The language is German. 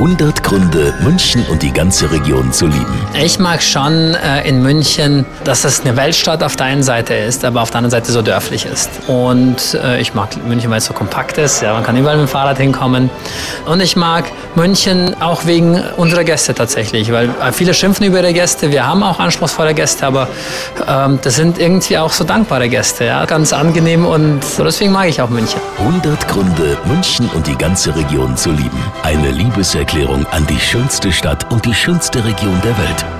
100 Gründe, München und die ganze Region zu lieben. Ich mag schon äh, in München, dass es eine Weltstadt auf der einen Seite ist, aber auf der anderen Seite so dörflich ist. Und äh, ich mag München, weil es so kompakt ist. Ja, man kann überall mit dem Fahrrad hinkommen. Und ich mag München auch wegen unserer Gäste tatsächlich, weil äh, viele schimpfen über ihre Gäste. Wir haben auch anspruchsvolle Gäste, aber ähm, das sind irgendwie auch so dankbare Gäste. Ja? Ganz angenehm und so deswegen mag ich auch München. 100 Gründe, München und die ganze Region zu lieben. Eine Liebeserklärung an die schönste Stadt und die schönste Region der Welt.